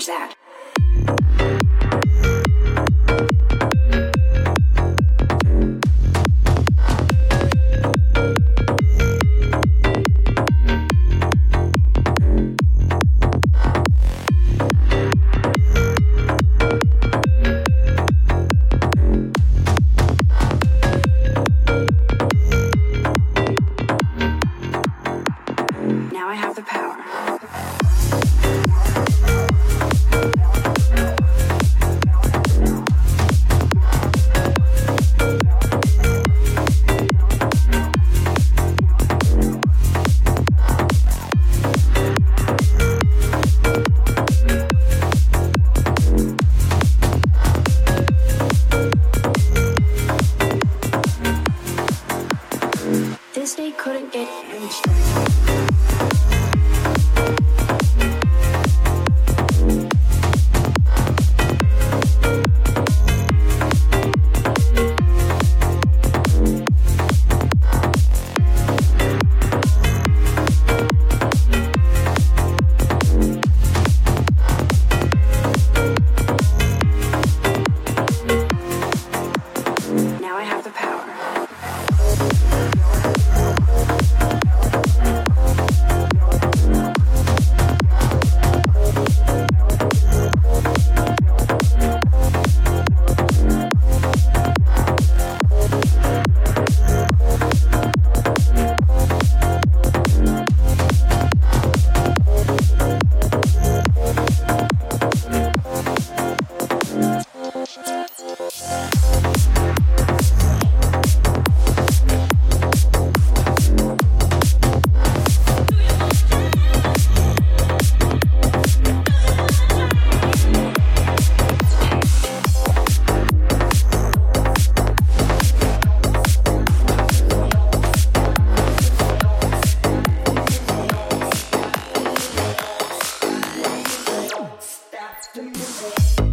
change that. the music.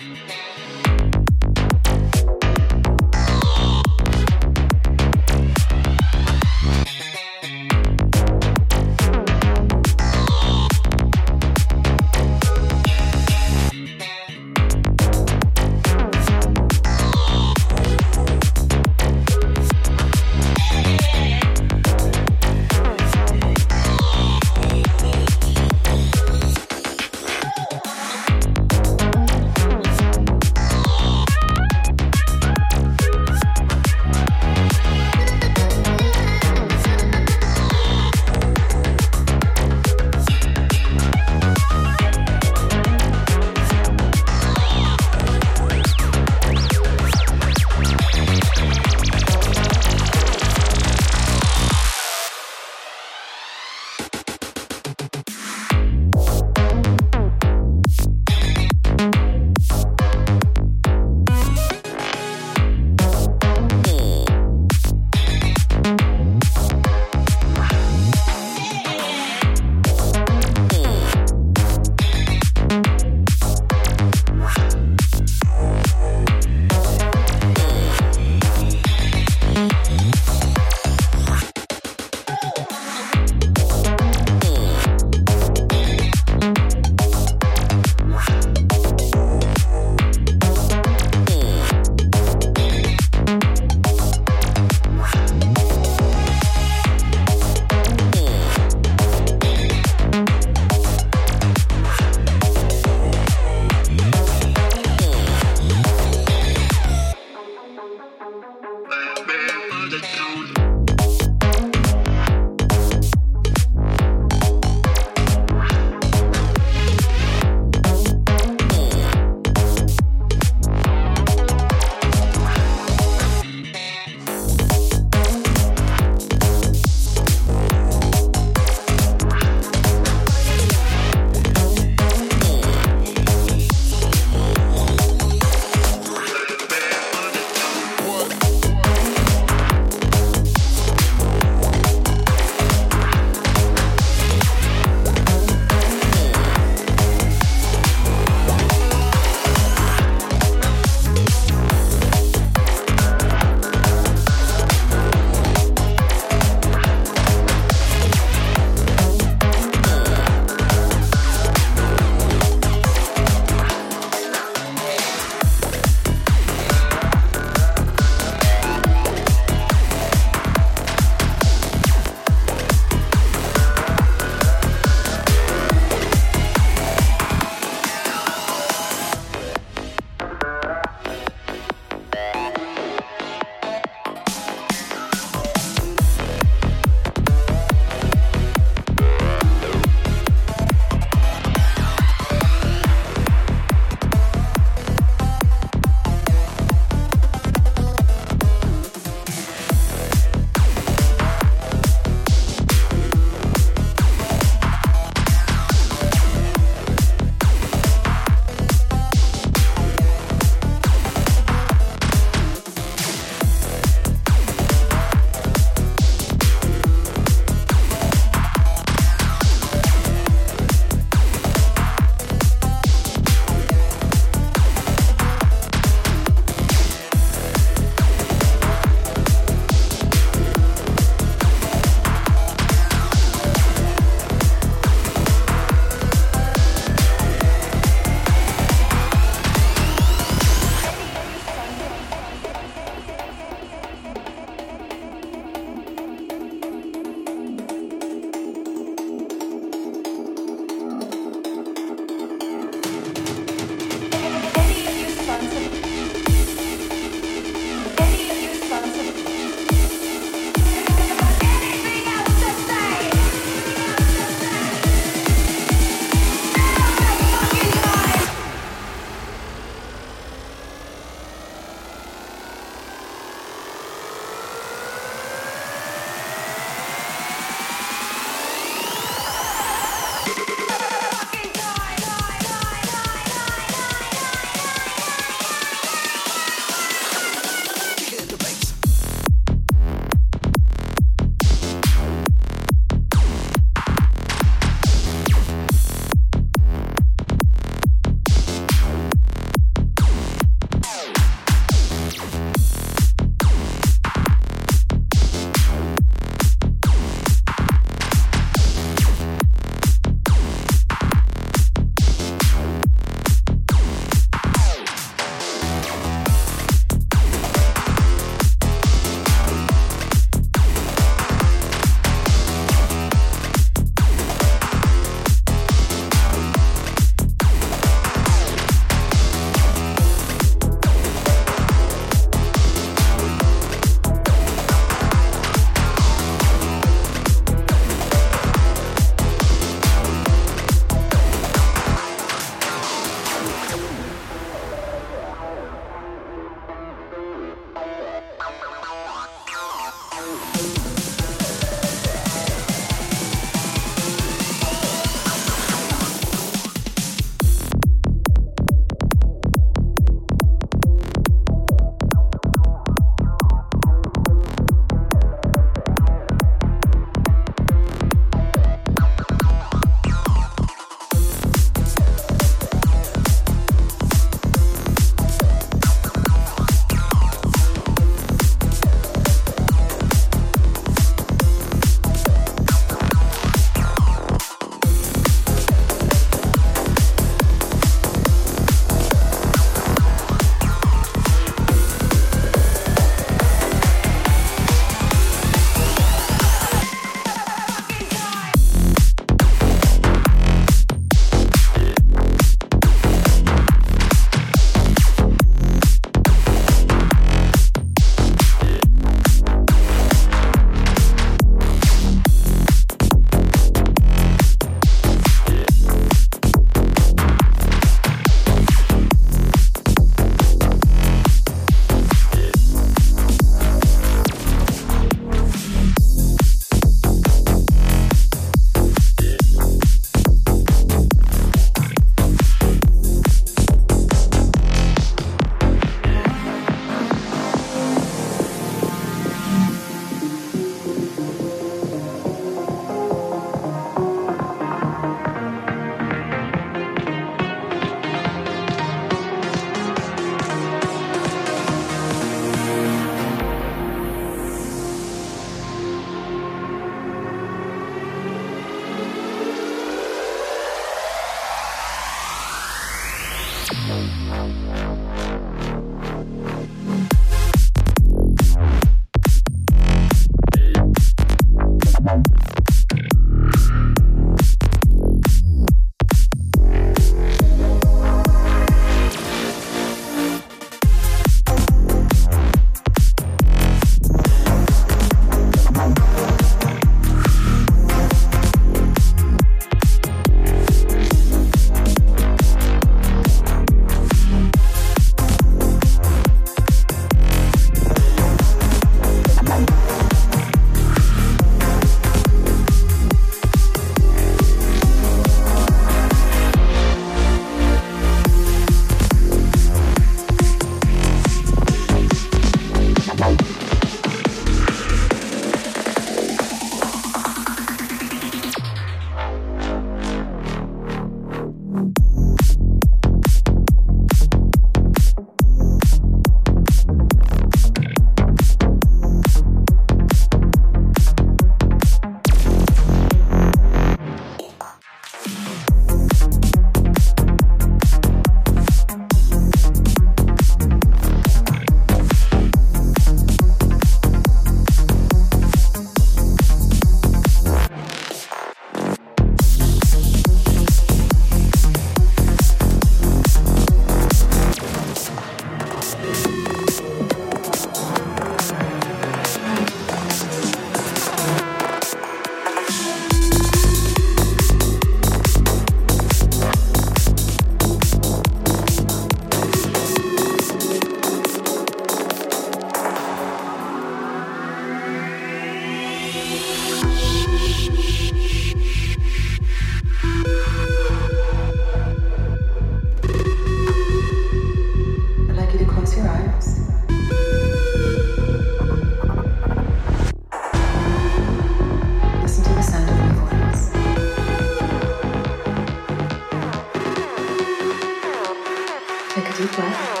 request.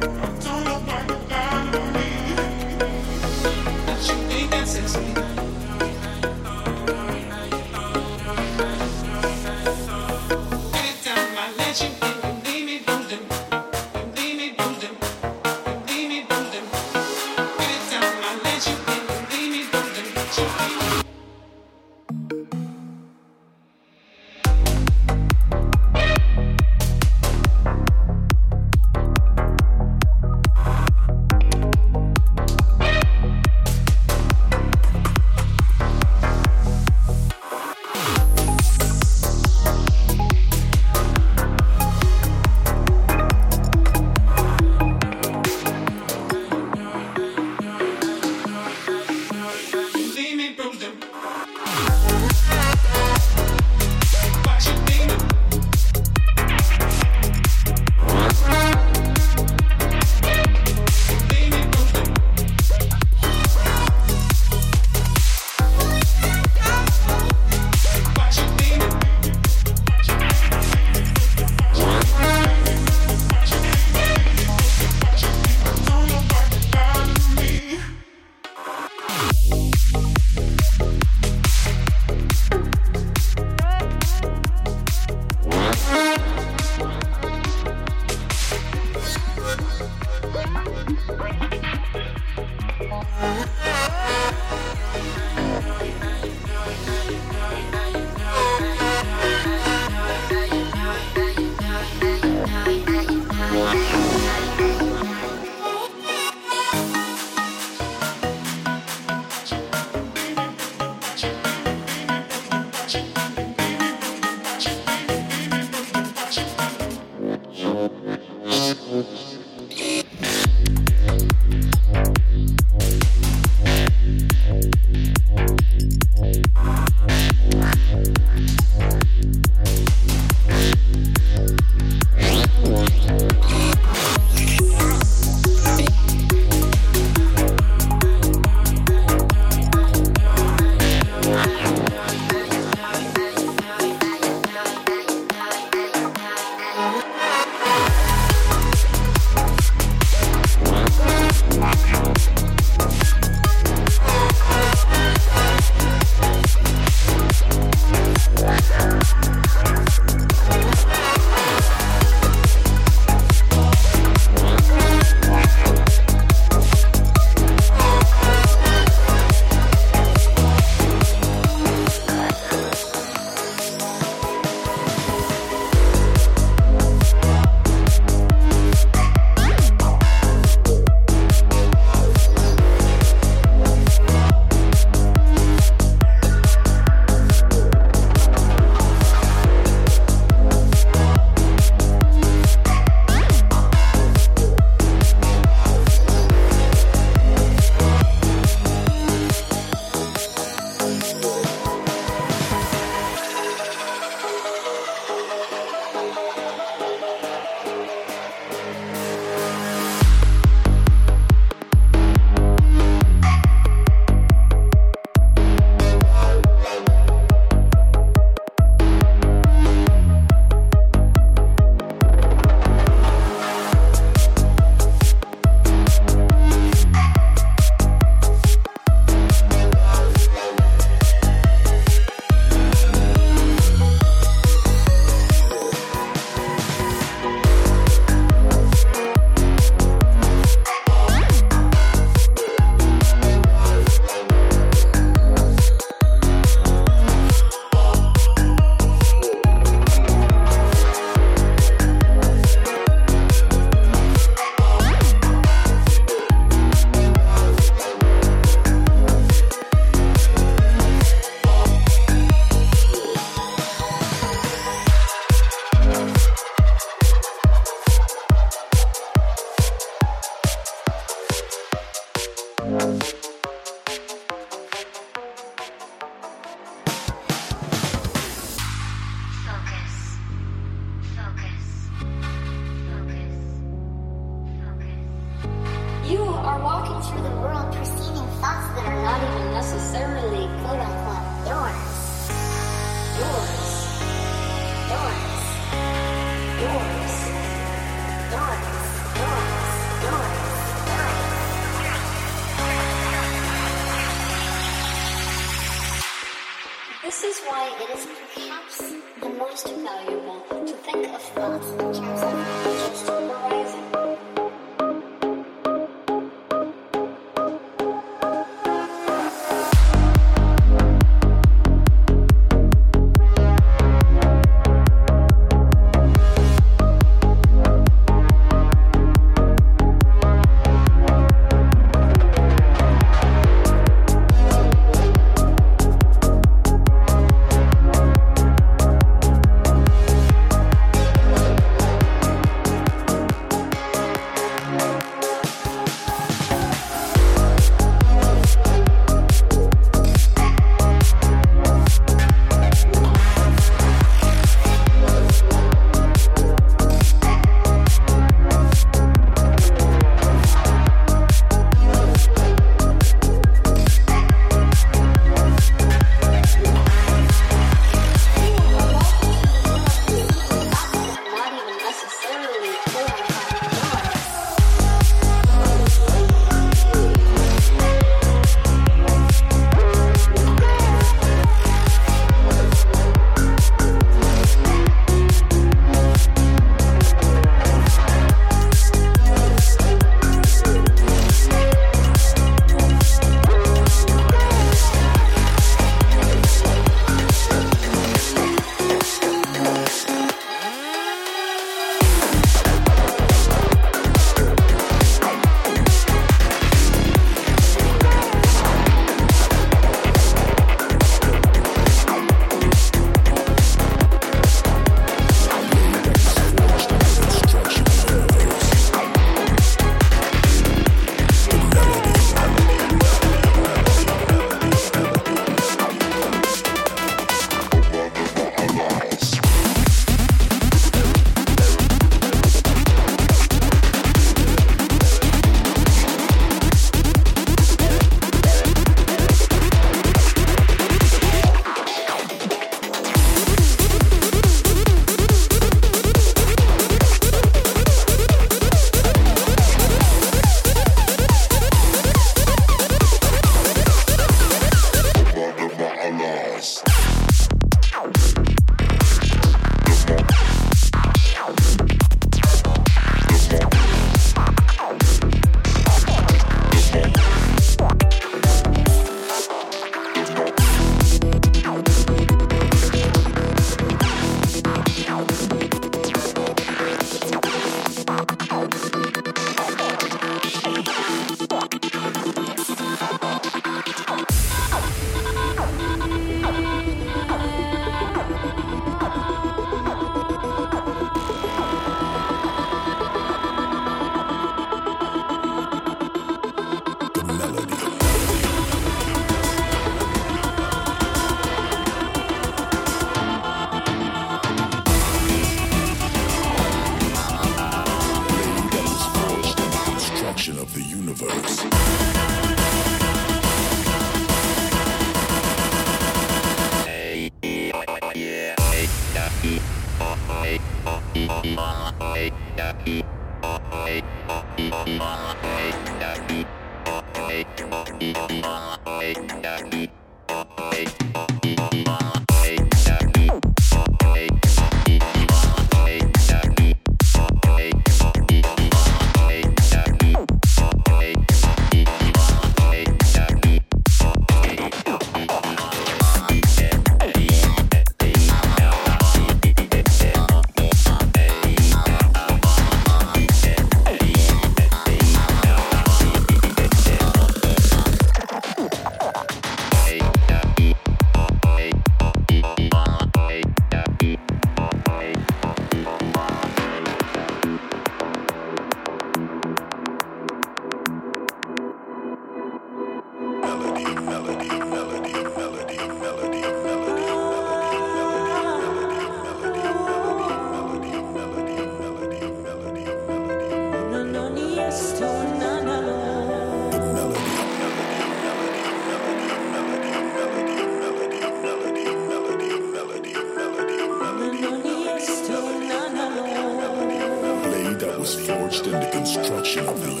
Bye.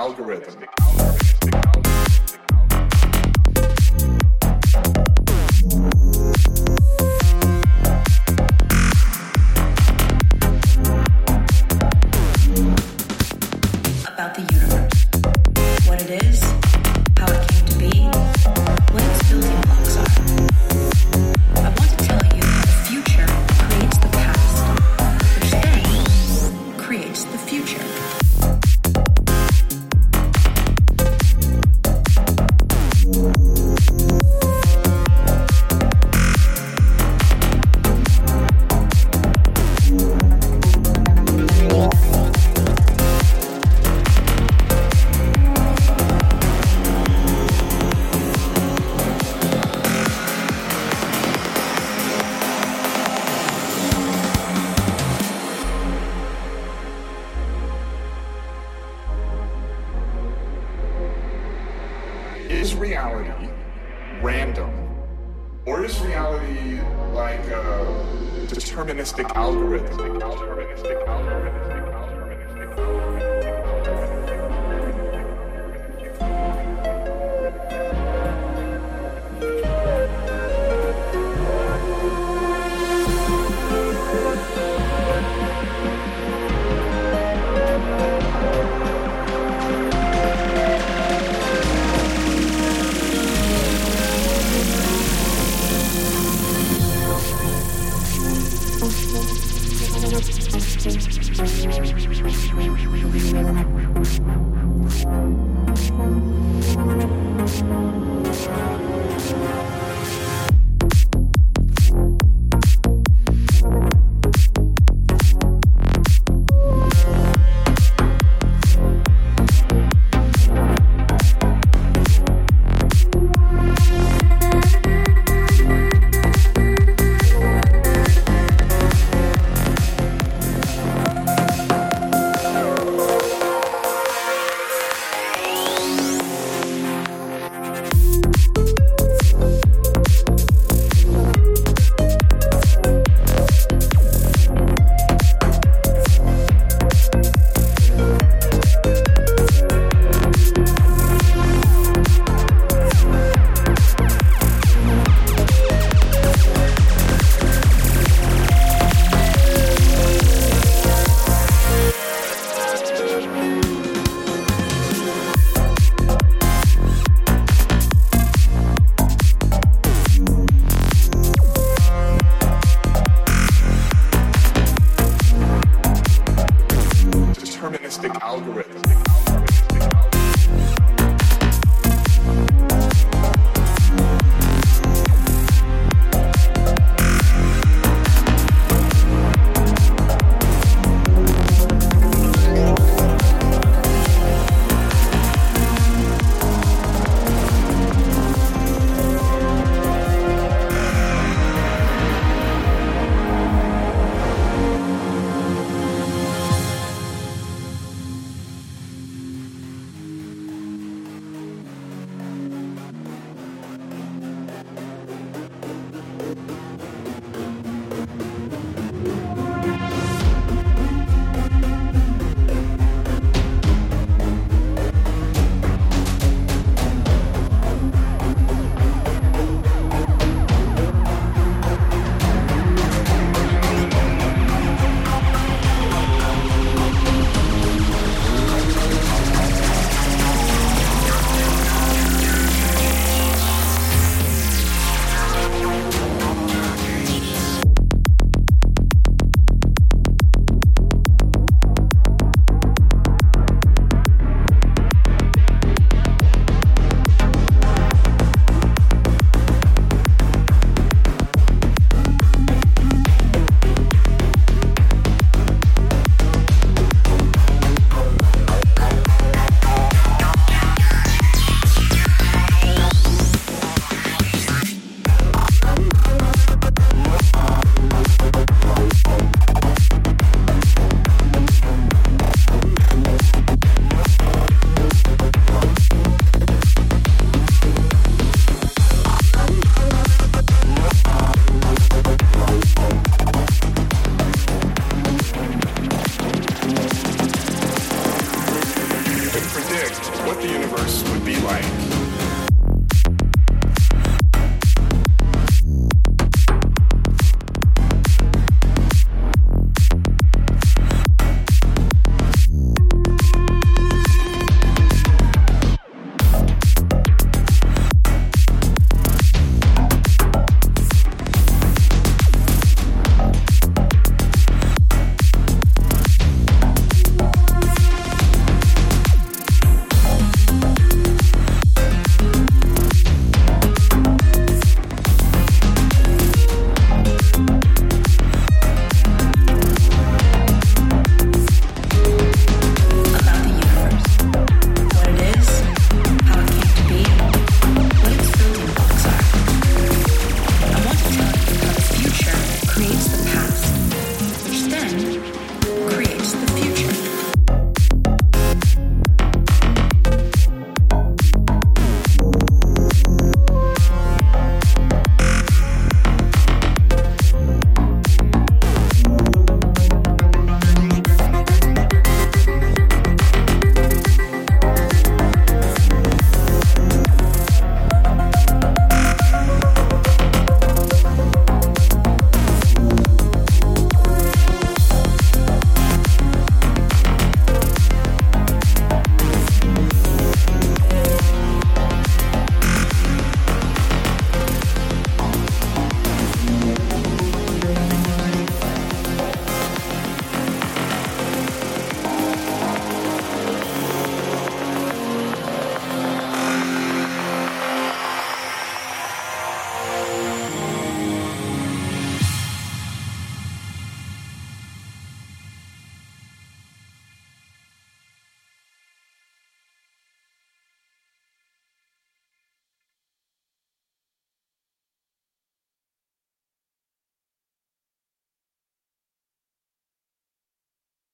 Algorithm. Is reality random? Or is reality like a deterministic algorithm? Deterministic algorithm. Thank you.